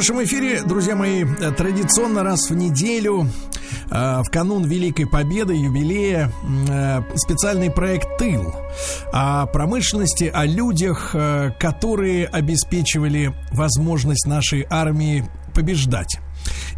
Нашем эфире, друзья мои, традиционно раз в неделю э, в канун Великой Победы, юбилея, э, специальный проект «Тыл» о промышленности, о людях, э, которые обеспечивали возможность нашей армии побеждать.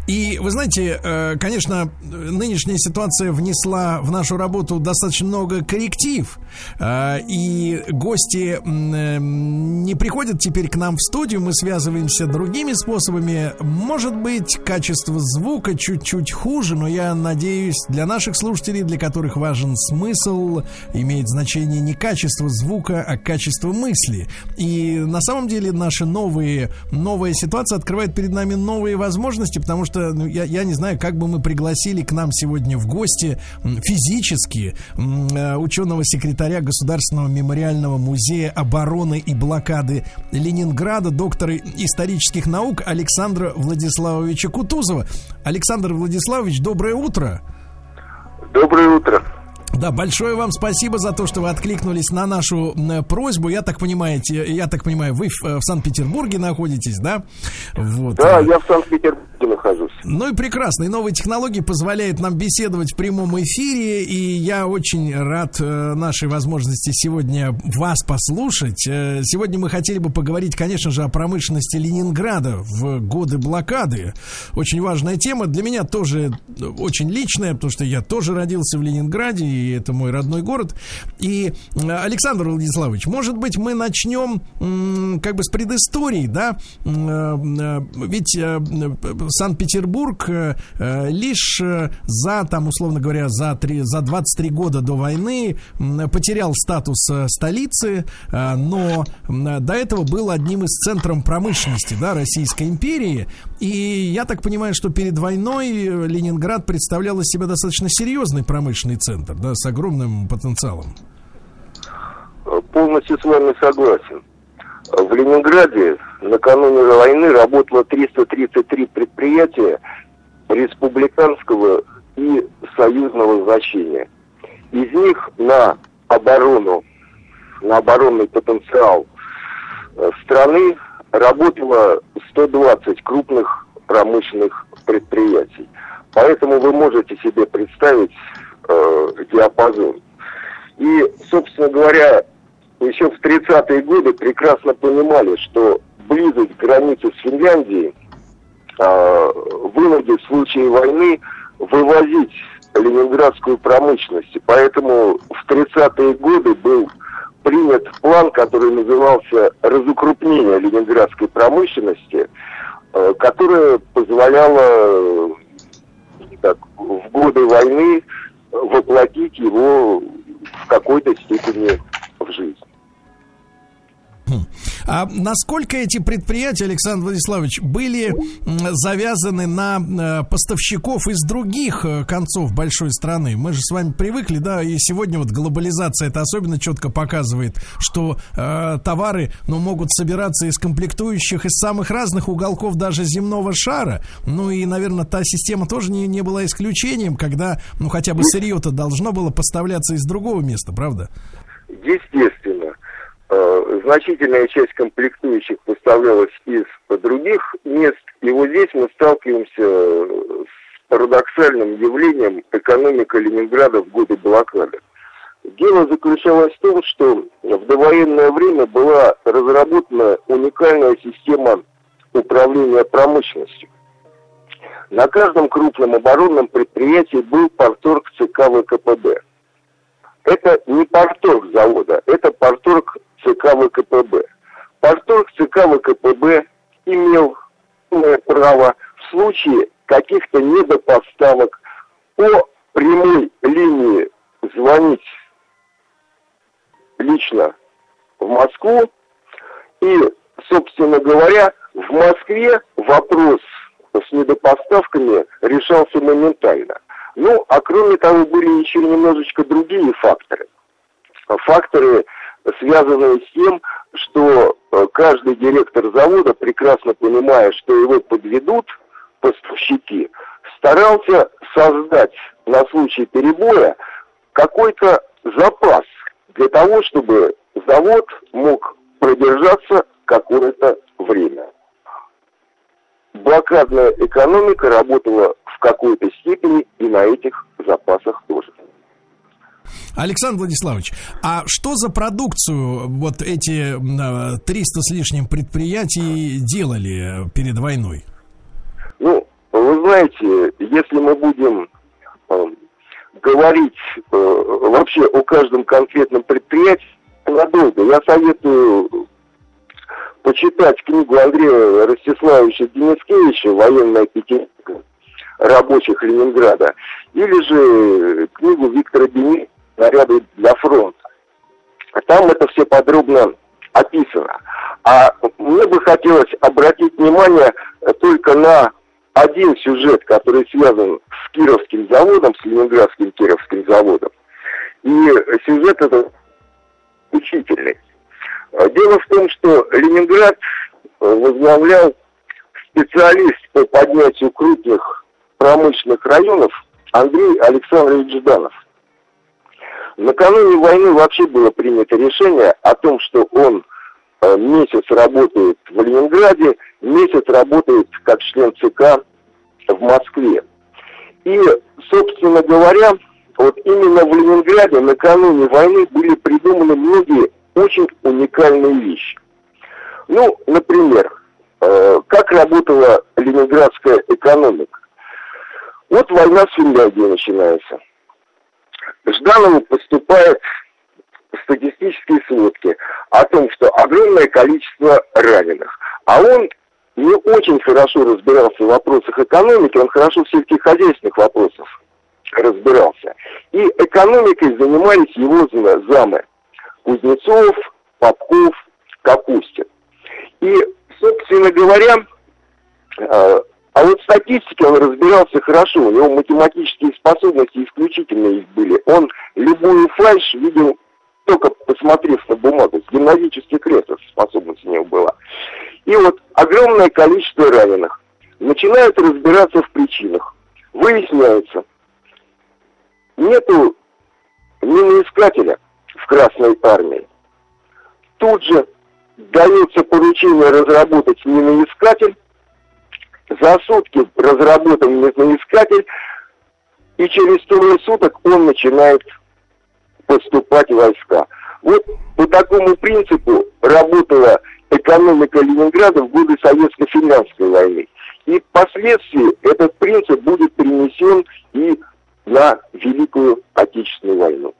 И вы знаете, э, конечно, нынешняя ситуация внесла в нашу работу достаточно много корректив. Э, и гости э, не приходят теперь к нам в студию, мы связываемся другими способами. Может быть, качество звука чуть-чуть хуже, но я надеюсь, для наших слушателей, для которых важен смысл, имеет значение не качество звука, а качество мысли. И на самом деле наши новые, новая ситуация открывает перед нами новые возможности, потому что ну, я, я не знаю, как бы мы пригласили к нам сегодня в гости физически э, ученого секретаря Государственного мемориального музея обороны и блокады Ленинграда, доктора исторических наук Александра Владиславовича Кутузова. Александр Владиславович, доброе утро. Доброе утро. Да, большое вам спасибо за то, что вы откликнулись на нашу просьбу. Я так понимаете, я так понимаю, вы в, в Санкт-Петербурге находитесь, да? Вот. Да, я в Санкт-Петербурге нахожусь. Ну и прекрасно. И новые технологии позволяют нам беседовать в прямом эфире. И я очень рад э, нашей возможности сегодня вас послушать. Э, сегодня мы хотели бы поговорить, конечно же, о промышленности Ленинграда в годы блокады. Очень важная тема. Для меня тоже очень личная, потому что я тоже родился в Ленинграде, и это мой родной город. И, э, Александр Владиславович, может быть, мы начнем как бы с предыстории, да? Ведь Санкт-Петербург э, э, лишь э, за, там, условно говоря, за, 3, за 23 года до войны потерял статус столицы, но до этого был одним из центров промышленности да, Российской империи. И я так понимаю, что перед войной Ленинград представлял из себя достаточно серьезный промышленный центр, да, с огромным потенциалом. Полностью с вами согласен. В Ленинграде накануне войны работало 333 предприятия республиканского и союзного значения. Из них на оборону, на оборонный потенциал э, страны работало 120 крупных промышленных предприятий. Поэтому вы можете себе представить э, диапазон. И, собственно говоря, еще в 30-е годы прекрасно понимали, что близость границы с Финляндией э, вынудит в случае войны вывозить ленинградскую промышленность. Поэтому в 30-е годы был принят план, который назывался «Разукрупнение ленинградской промышленности», э, которое позволяло так, в годы войны воплотить его в какой-то степени в жизнь. А насколько эти предприятия, Александр Владиславович, были завязаны на э, поставщиков из других э, концов большой страны? Мы же с вами привыкли, да, и сегодня вот глобализация это особенно четко показывает, что э, товары, ну, могут собираться из комплектующих из самых разных уголков даже земного шара. Ну и, наверное, та система тоже не, не была исключением, когда, ну, хотя бы сырье-то должно было поставляться из другого места, правда? Естественно. Э, значительная часть комплектующих поставлялась из других мест. И вот здесь мы сталкиваемся с парадоксальным явлением экономика Ленинграда в годы блокады. Дело заключалось в том, что в довоенное время была разработана уникальная система управления промышленностью. На каждом крупном оборонном предприятии был порторг ЦК ВКПБ. Это не порторг завода, это порторг ЦК ВКПБ. Порторг ЦК ВКПБ имел право в случае каких-то недопоставок по прямой линии звонить лично в Москву и собственно говоря, в Москве вопрос с недопоставками решался моментально. Ну, а кроме того, были еще немножечко другие факторы. Факторы, связанные с тем, что э, каждый директор завода, прекрасно понимая, что его подведут поставщики, старался создать на случай перебоя какой-то запас для того, чтобы завод мог продержаться какое-то время. Блокадная экономика работала в какой-то степени и на этих запасах тоже. Александр Владиславович, а что за продукцию вот эти 300 с лишним предприятий делали перед войной? Ну, вы знаете, если мы будем э, говорить э, вообще о каждом конкретном предприятии, надолго, я советую почитать книгу Андрея Ростиславовича Денискевича «Военная пятерка рабочих Ленинграда» или же книгу Виктора Бени «Наряды для фронта». Там это все подробно описано. А мне бы хотелось обратить внимание только на один сюжет, который связан с Кировским заводом, с Ленинградским Кировским заводом. И сюжет этот учительный. А дело в том, что Ленинград э, возглавлял специалист по поднятию крупных промышленных районов Андрей Александрович Жданов. Накануне войны вообще было принято решение о том, что он э, месяц работает в Ленинграде, месяц работает как член ЦК в Москве. И, собственно говоря, вот именно в Ленинграде накануне войны были придуманы многие очень уникальные вещи. Ну, например, э, как работала ленинградская экономика. Вот война с Финляндией начинается. Жданову поступает статистические сводки о том, что огромное количество раненых. А он не очень хорошо разбирался в вопросах экономики, он хорошо в сельскохозяйственных вопросах разбирался. И экономикой занимались его замы. Кузнецов, Попков, Капустин. И, собственно говоря, э, а вот в статистике он разбирался хорошо, у него математические способности исключительные были. Он любую фальш видел только посмотрев на бумагу, с гимназических кресел способность у него была. И вот огромное количество раненых начинают разбираться в причинах. Выясняется, нету миноискателя в Красной Армии. Тут же дается поручение разработать миноискатель, за сутки разработан миноискатель, и через трое суток он начинает поступать в войска. Вот по такому принципу работала экономика Ленинграда в годы Советско-финляндской войны. И впоследствии этот принцип будет принесен и на Великую Отечественную войну.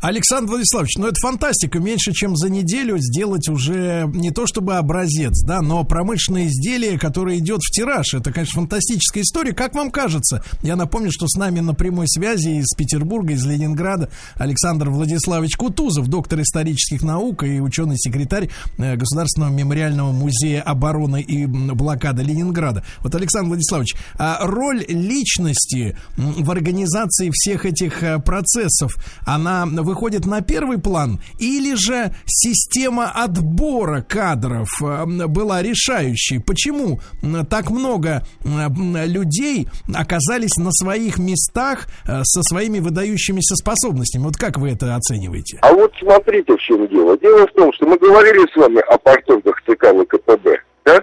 Александр Владиславович, ну это фантастика. Меньше чем за неделю сделать уже не то чтобы образец, да, но промышленное изделие, которое идет в тираж. Это, конечно, фантастическая история. Как вам кажется? Я напомню, что с нами на прямой связи из Петербурга, из Ленинграда Александр Владиславович Кутузов, доктор исторических наук и ученый-секретарь э, Государственного мемориального музея обороны и блокады Ленинграда. Вот, Александр Владиславович, а роль личности в организации всех этих э, процессов, она выходит на первый план, или же система отбора кадров э, была решающей? Почему так много людей оказались на своих местах э, со своими выдающимися способностями? Вот как вы это оцениваете? А вот смотрите, в чем дело. Дело в том, что мы говорили с вами о порторгах ЦК ВКПБ, да?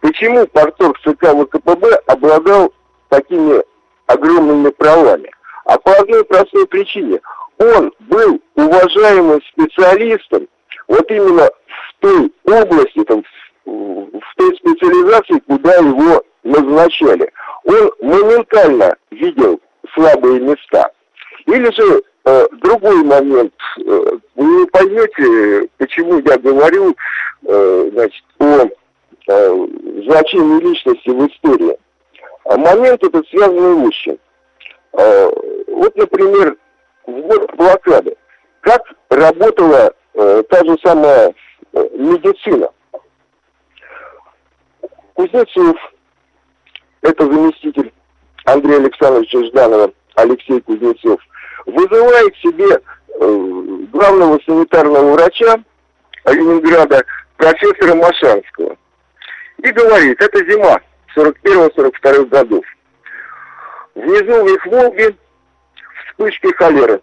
Почему порторг ЦК ВКПБ обладал такими огромными правами? А по одной простой причине – он был уважаемым специалистом вот именно в той области, там, в той специализации, куда его назначали. Он моментально видел слабые места. Или же э, другой момент. Э, вы поймете, почему я говорю э, значит, о э, значении личности в истории. А момент этот связан очень. Э, вот, например, в год блокады. Как работала э, та же самая э, медицина? Кузнецов, это заместитель Андрея Александровича Жданова, Алексей Кузнецов, вызывает себе э, главного санитарного врача Ленинграда, профессора Машанского. И говорит, это зима 41-42 годов. Внизу в их Волге вспышки холеры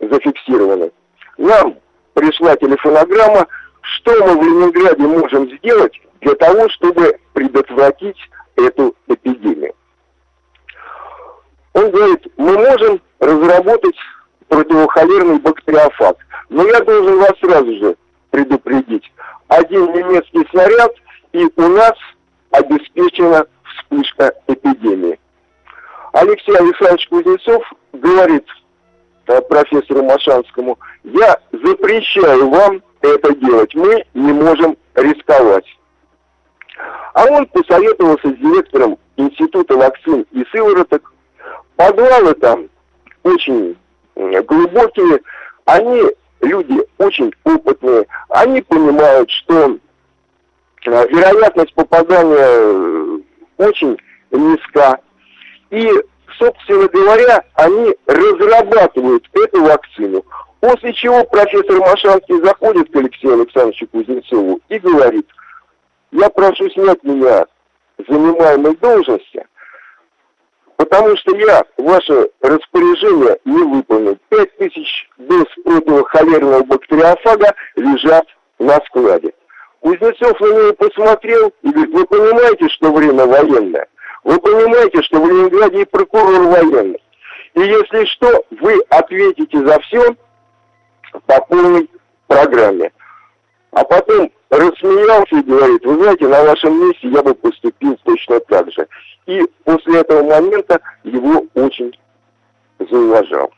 зафиксированы. Нам пришла телефонограмма, что мы в Ленинграде можем сделать для того, чтобы предотвратить эту эпидемию. Он говорит, мы можем разработать противохолерный бактериофаг. Но я должен вас сразу же предупредить. Один немецкий снаряд, и у нас обеспечена вспышка эпидемии. Алексей Александрович Кузнецов говорит э, профессору Машанскому, я запрещаю вам это делать, мы не можем рисковать. А он посоветовался с директором Института вакцин и сывороток. Подвалы там очень глубокие, они люди очень опытные, они понимают, что э, вероятность попадания э, очень низка. И, собственно говоря, они разрабатывают эту вакцину. После чего профессор Машанский заходит к Алексею Александровичу Кузнецову и говорит, я прошу снять меня занимаемой должности, потому что я ваше распоряжение не выполнил. Пять тысяч доз противохолерного бактериофага лежат на складе. Кузнецов на него посмотрел и говорит, вы понимаете, что время военное? Вы понимаете, что в Ленинграде и прокурор военный. И если что, вы ответите за все по полной программе. А потом рассмеялся и говорит, вы знаете, на вашем месте я бы поступил точно так же. И после этого момента его очень зауважал.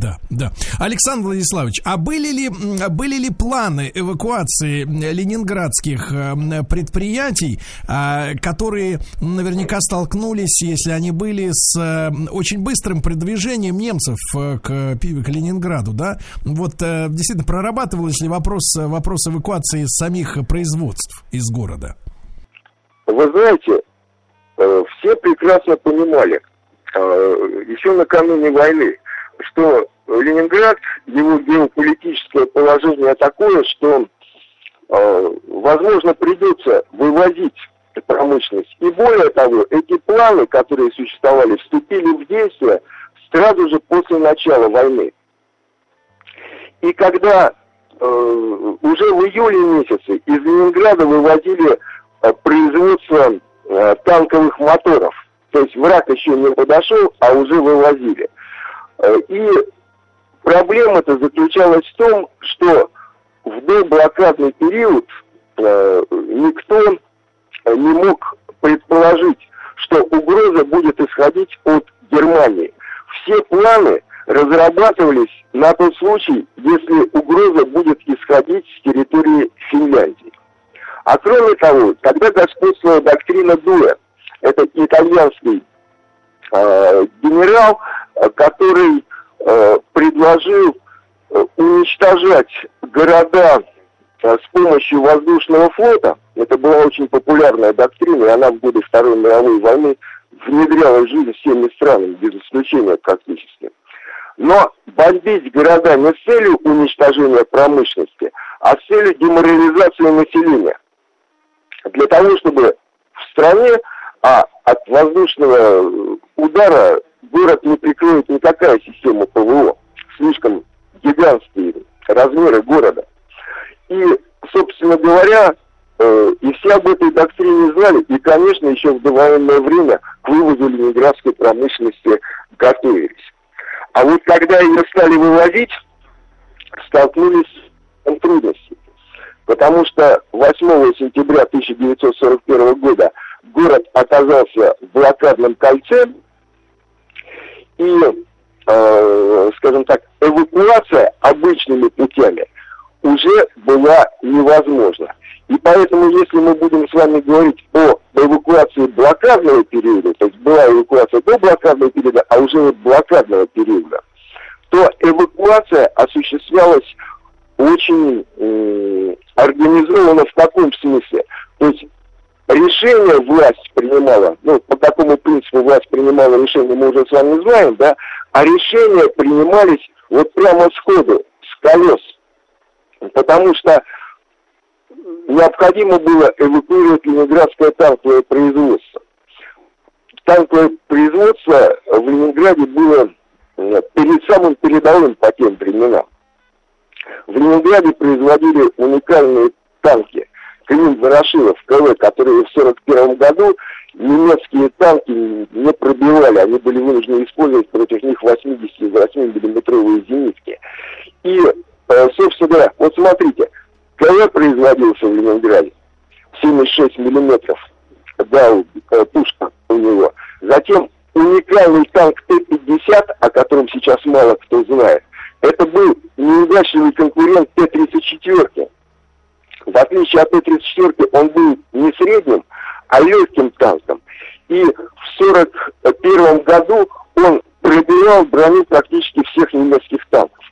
Да, да. Александр Владиславович, а были ли, были ли планы эвакуации ленинградских э, предприятий, а, которые наверняка столкнулись, если они были, с э, очень быстрым продвижением немцев э, к, к Ленинграду, да? Вот действительно прорабатывался ли вопрос, вопрос эвакуации самих производств из города? Вы знаете, все прекрасно понимали, еще накануне войны, что Ленинград, его геополитическое положение такое, что, э, возможно, придется вывозить промышленность. И более того, эти планы, которые существовали, вступили в действие сразу же после начала войны. И когда э, уже в июле месяце из Ленинграда выводили э, производство э, танковых моторов, то есть враг еще не подошел, а уже вывозили – и проблема-то заключалась в том, что в доблокадный период э, никто не мог предположить, что угроза будет исходить от Германии. Все планы разрабатывались на тот случай, если угроза будет исходить с территории Финляндии. А кроме того, тогда господствовала доктрина Дуэ. Это итальянский э, генерал, который э, предложил э, уничтожать города э, с помощью воздушного флота. Это была очень популярная доктрина, и она в годы Второй мировой войны внедрялась в жизнь всеми странами, без исключения практически. Но бомбить города не с целью уничтожения промышленности, а с целью деморализации населения. Для того, чтобы в стране а от воздушного удара город не прикроет никакая система ПВО. Слишком гигантские размеры города. И, собственно говоря, э, и все об этой доктрине знали, и, конечно, еще в довоенное время к вывозу ленинградской промышленности готовились. А вот когда ее стали вывозить, столкнулись с трудностями. Потому что 8 сентября 1941 года город оказался в блокадном кольце, и, э, скажем так, эвакуация обычными путями уже была невозможна. И поэтому, если мы будем с вами говорить о эвакуации блокадного периода, то есть была эвакуация до блокадного периода, а уже вот блокадного периода, то эвакуация осуществлялась очень э, организованно в таком смысле. То есть решение власть принимала, ну, власть принимала решение, мы уже с вами знаем, да, а решения принимались вот прямо сходу, с колес. Потому что необходимо было эвакуировать ленинградское танковое производство. Танковое производство в Ленинграде было э, перед самым передовым по тем временам. В Ленинграде производили уникальные танки Клим Ворошилов, КВ, которые в 1941 году немецкие танки не пробивали, они были вынуждены использовать против них 88 миллиметровые зенитки. И, э, собственно вот смотрите, КВ производился в Ленинграде, 76 миллиметров, да, э, пушка у него. Затем уникальный танк Т-50, о котором сейчас мало кто знает, это был неудачливый конкурент Т-34. В отличие от Т-34, он был не средним, а легким танком. И в 1941 году он пробивал броню практически всех немецких танков,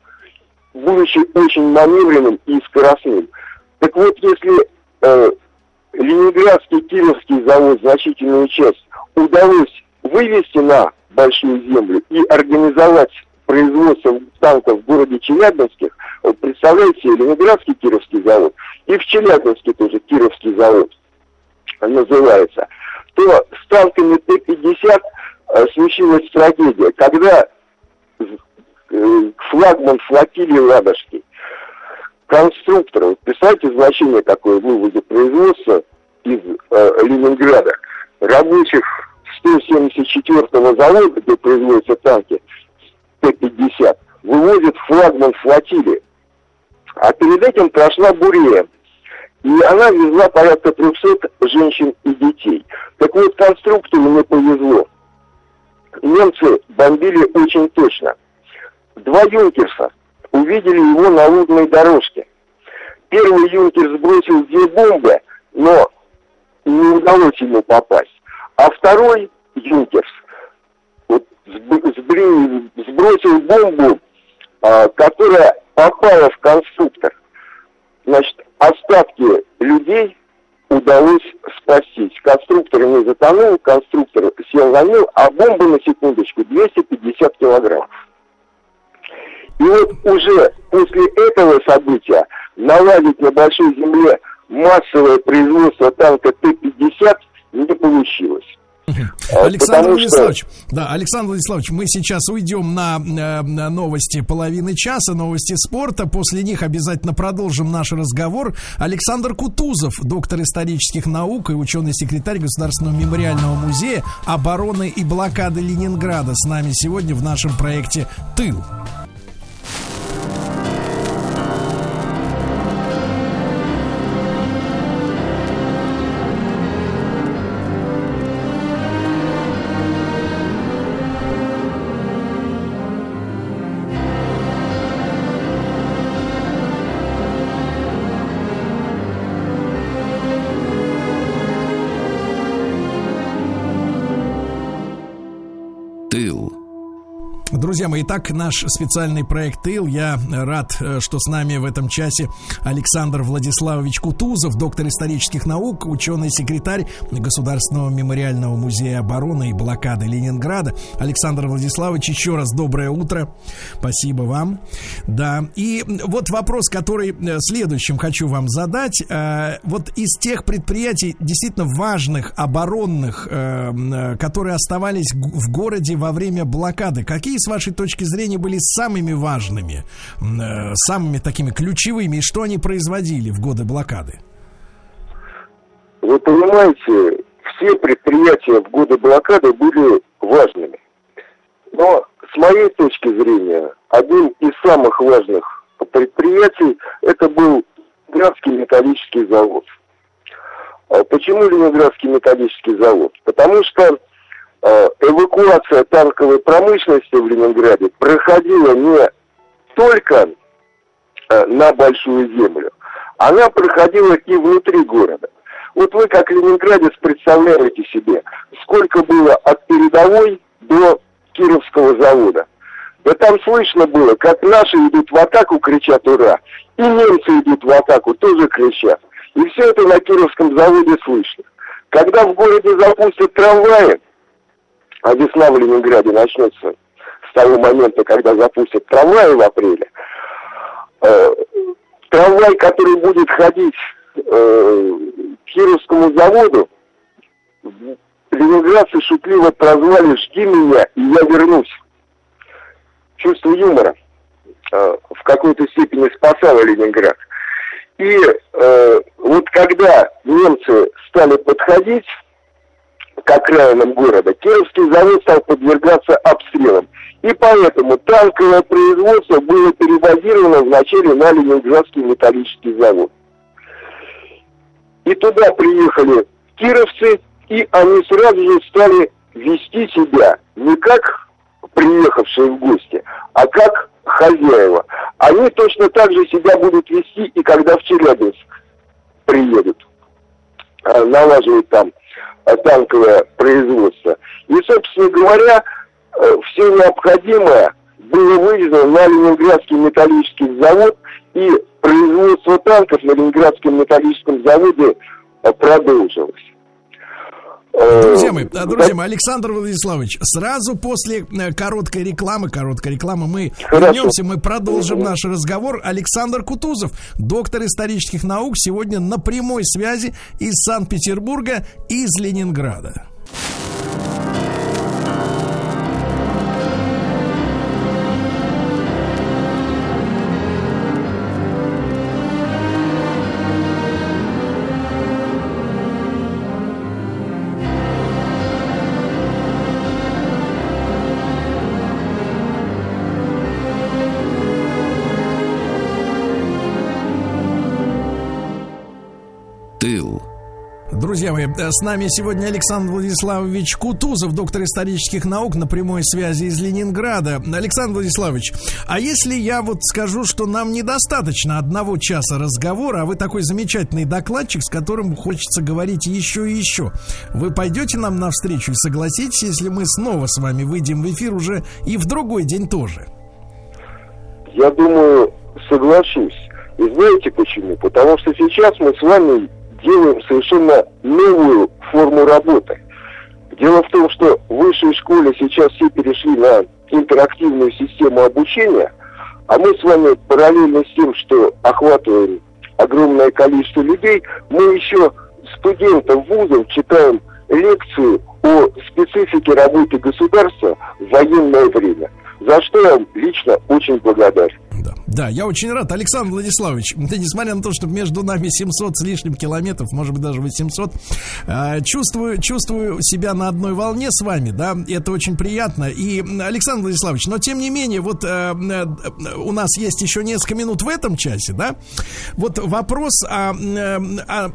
будучи очень маневренным и скоростным. Так вот, если э, Ленинградский Кировский завод значительную часть удалось вывести на большую землю и организовать производство танков в городе Челябинске, представляете Ленинградский Кировский завод и в Челябинске тоже Кировский завод называется, то с танками Т-50 э, случилась трагедия, когда э, флагман флотилии Ладожский, конструктор, вот представьте значение какое выводе производства из э, Ленинграда, рабочих 174-го завода, где производятся танки, Т-50, вывозит флагман флотилии. А перед этим прошла Бурея. И она везла порядка 300 женщин и детей. Так вот, конструктору не повезло. Немцы бомбили очень точно. Два юнкерса увидели его на лунной дорожке. Первый юнкер сбросил две бомбы, но не удалось ему попасть. А второй юнкерс вот, сбросил бомбу, а, которая попала в конструктор. Значит, остатки людей удалось спастись. Конструктор не затонул, конструктор сел на мил, а бомба, на секундочку, 250 килограммов. И вот уже после этого события наладить на большой земле массовое производство танка Т-50 не получилось. Александр Владиславович, что... да, Александр Владиславович, мы сейчас уйдем на, э, на новости половины часа, новости спорта. После них обязательно продолжим наш разговор. Александр Кутузов, доктор исторических наук и ученый-секретарь Государственного мемориального музея обороны и блокады Ленинграда с нами сегодня в нашем проекте «Тыл». Друзья мои, итак, наш специальный проект «Тыл». Я рад, э, что с нами в этом часе Александр Владиславович Кутузов, доктор исторических наук, ученый-секретарь Государственного мемориального музея обороны и блокады Ленинграда. Александр Владиславович, еще раз доброе утро. Спасибо вам. Да, и вот вопрос, который э, следующим хочу вам задать. Э, вот из тех предприятий, действительно важных, оборонных, которые оставались в городе во время блокады, какие, вашей точки зрения были самыми важными, э, самыми такими ключевыми, и что они производили в годы блокады? Вы понимаете, все предприятия в годы блокады были важными. Но с моей точки зрения, одним из самых важных предприятий это был Ленинградский металлический завод. А почему Ленинградский металлический завод? Потому что эвакуация танковой промышленности в Ленинграде проходила не только э, на Большую Землю, она проходила и внутри города. Вот вы как ленинградец представляете себе, сколько было от передовой до Кировского завода. Да там слышно было, как наши идут в атаку, кричат «Ура!», и немцы идут в атаку, тоже кричат. И все это на Кировском заводе слышно. Когда в городе запустят трамваи, а весна в Ленинграде начнется с того момента, когда запустят трамваи в апреле, э, трамвай, который будет ходить э, к Кировскому заводу, ленинградцы шутливо прозвали «Жди меня, и я вернусь». Чувство юмора э, в какой-то степени спасало Ленинград. И э, вот когда немцы стали подходить к окраинам города, Кировский завод стал подвергаться обстрелам. И поэтому танковое производство было перебазировано вначале на Ленинградский металлический завод. И туда приехали кировцы, и они сразу же стали вести себя не как приехавшие в гости, а как хозяева. Они точно так же себя будут вести и когда в Челябинск приедут, а, налаживать там танковое производство. И, собственно говоря, э, все необходимое было вывезено на Ленинградский металлический завод, и производство танков на Ленинградском металлическом заводе э, продолжилось. Друзья мои, э, друзья мои, Александр Владиславович, сразу после э, короткой рекламы, короткой рекламы мы Хорошо. вернемся, мы продолжим наш разговор. Александр Кутузов, доктор исторических наук, сегодня на прямой связи из Санкт-Петербурга, из Ленинграда. Друзья мои, с нами сегодня Александр Владиславович Кутузов, доктор исторических наук на прямой связи из Ленинграда. Александр Владиславович, а если я вот скажу, что нам недостаточно одного часа разговора, а вы такой замечательный докладчик, с которым хочется говорить еще и еще, вы пойдете нам навстречу и согласитесь, если мы снова с вами выйдем в эфир уже и в другой день тоже? Я думаю, соглашусь. И знаете почему? Потому что сейчас мы с вами делаем совершенно новую форму работы. Дело в том, что в высшей школе сейчас все перешли на интерактивную систему обучения, а мы с вами параллельно с тем, что охватываем огромное количество людей, мы еще студентам вузов читаем лекцию о специфике работы государства в военное время, за что я лично очень благодарен. Да. Да, я очень рад, Александр Владиславович, несмотря на то, что между нами 700 с лишним километров, может быть даже 800, э, чувствую, чувствую себя на одной волне с вами, да, это очень приятно. И, Александр Владиславович, но тем не менее, вот э, э, у нас есть еще несколько минут в этом часе, да, вот вопрос, а, а,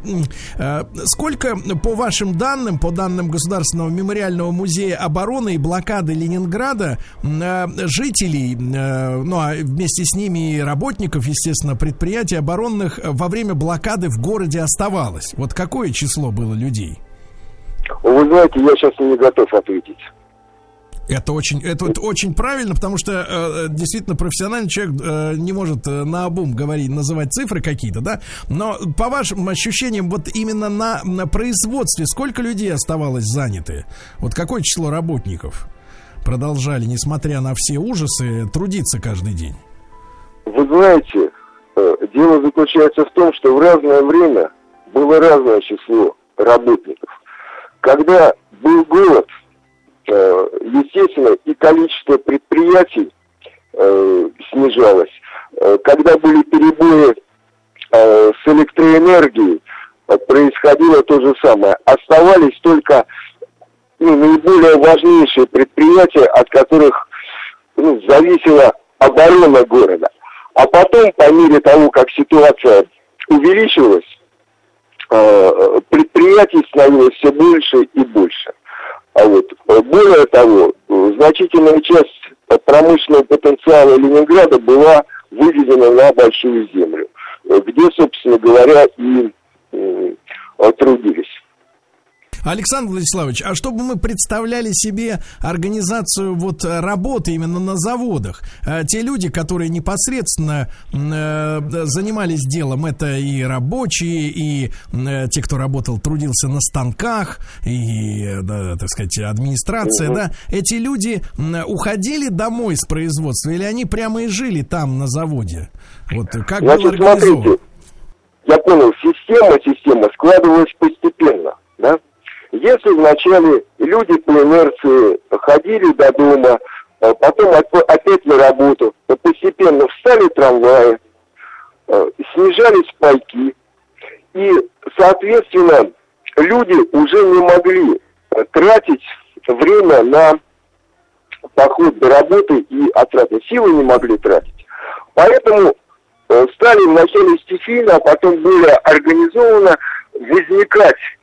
а сколько, по вашим данным, по данным Государственного мемориального музея обороны и блокады Ленинграда, жителей, ну а вместе с с работников, естественно, предприятий оборонных во время блокады в городе оставалось? Вот какое число было людей? Вы знаете, я сейчас не готов ответить. Это очень, это вот очень правильно, потому что э, действительно профессиональный человек э, не может э, на обум говорить, называть цифры какие-то, да. Но по вашим ощущениям, вот именно на, на производстве сколько людей оставалось заняты? Вот какое число работников продолжали, несмотря на все ужасы, трудиться каждый день? Вы знаете, э, дело заключается в том, что в разное время было разное число работников. Когда был голод, э, естественно, и количество предприятий э, снижалось. Когда были перебои с электроэнергией, происходило то же самое. Оставались только ну, наиболее важнейшие предприятия, от которых ну, зависела оборона города. А потом, по мере того, как ситуация увеличилась, э, предприятий становилось все больше и больше. А вот, более того, значительная часть промышленного потенциала Ленинграда была выведена на Большую Землю, где, собственно говоря, и трудились. Александр Владиславович, а чтобы мы представляли себе организацию вот работы именно на заводах, э, те люди, которые непосредственно э, занимались делом, это и рабочие, и э, те, кто работал, трудился на станках, и, да, так сказать, администрация, угу. да, эти люди уходили домой с производства или они прямо и жили там на заводе? Вот как Значит, было? Смотрите, я понял, система, система складывалась постепенно, да? Если вначале люди по инерции ходили до дома, а потом опять на работу, то постепенно встали трамваи, э, снижались пайки, и, соответственно, люди уже не могли тратить время на поход до работы и отрады силы не могли тратить. Поэтому э, стали вначале стихийно, а потом более организованно возникать э,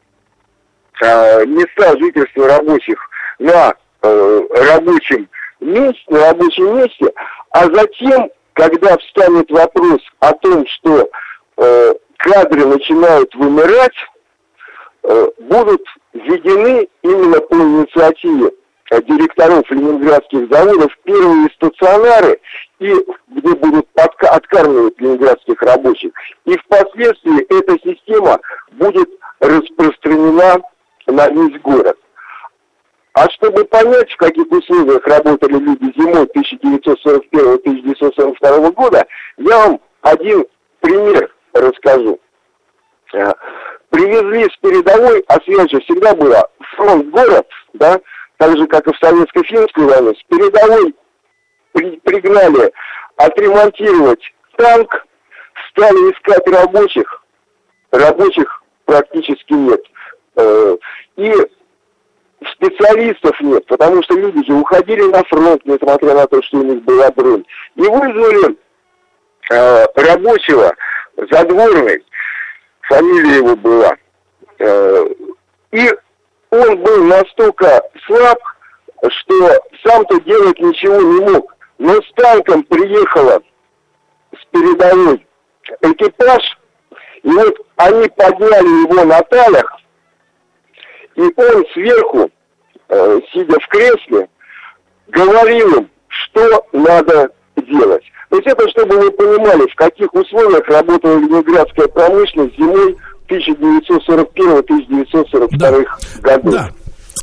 места жительства рабочих на э, рабочем месте, на рабочем месте, а затем, когда встанет вопрос о том, что э, кадры начинают вымирать, э, будут введены именно по инициативе директоров ленинградских заводов первые стационары, и где будут подка- откармливать ленинградских рабочих. И впоследствии эта система будет распространена на весь город. А чтобы понять, в каких условиях работали люди зимой 1941-1942 года, я вам один пример расскажу. Э, привезли с передовой, а связь же всегда была фронт-город, да, так же, как и в советско-финской войне, с передовой при, пригнали отремонтировать танк, стали искать рабочих, рабочих практически нет. Э, и специалистов нет, потому что люди же уходили на фронт, несмотря на то, что у них была бронь. И вызвали э, рабочего задворный, фамилия его была. Э, и он был настолько слаб, что сам-то делать ничего не мог. Но с танком приехала с передовой экипаж, и вот они подняли его на талях, и он сверху, э, сидя в кресле, говорил им, что надо делать. То есть это чтобы вы понимали, в каких условиях работала ленинградская промышленность зимой 1941-1942 да. годов. Да.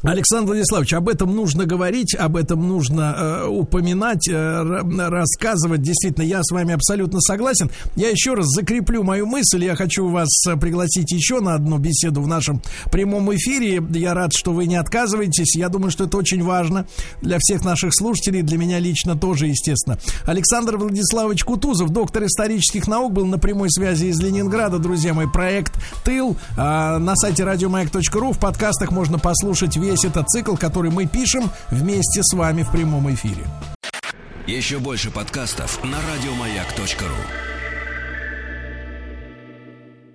Александр Владиславович, об этом нужно говорить, об этом нужно э, упоминать, э, рассказывать. Действительно, я с вами абсолютно согласен. Я еще раз закреплю мою мысль. Я хочу вас э, пригласить еще на одну беседу в нашем прямом эфире. Я рад, что вы не отказываетесь. Я думаю, что это очень важно для всех наших слушателей, для меня лично тоже, естественно. Александр Владиславович Кутузов, доктор исторических наук, был на прямой связи из Ленинграда. Друзья мои, проект «Тыл» э, на сайте радиомаяк.ру. В подкастах можно послушать весь этот цикл, который мы пишем вместе с вами в прямом эфире. Еще больше подкастов на радиомаяк.ру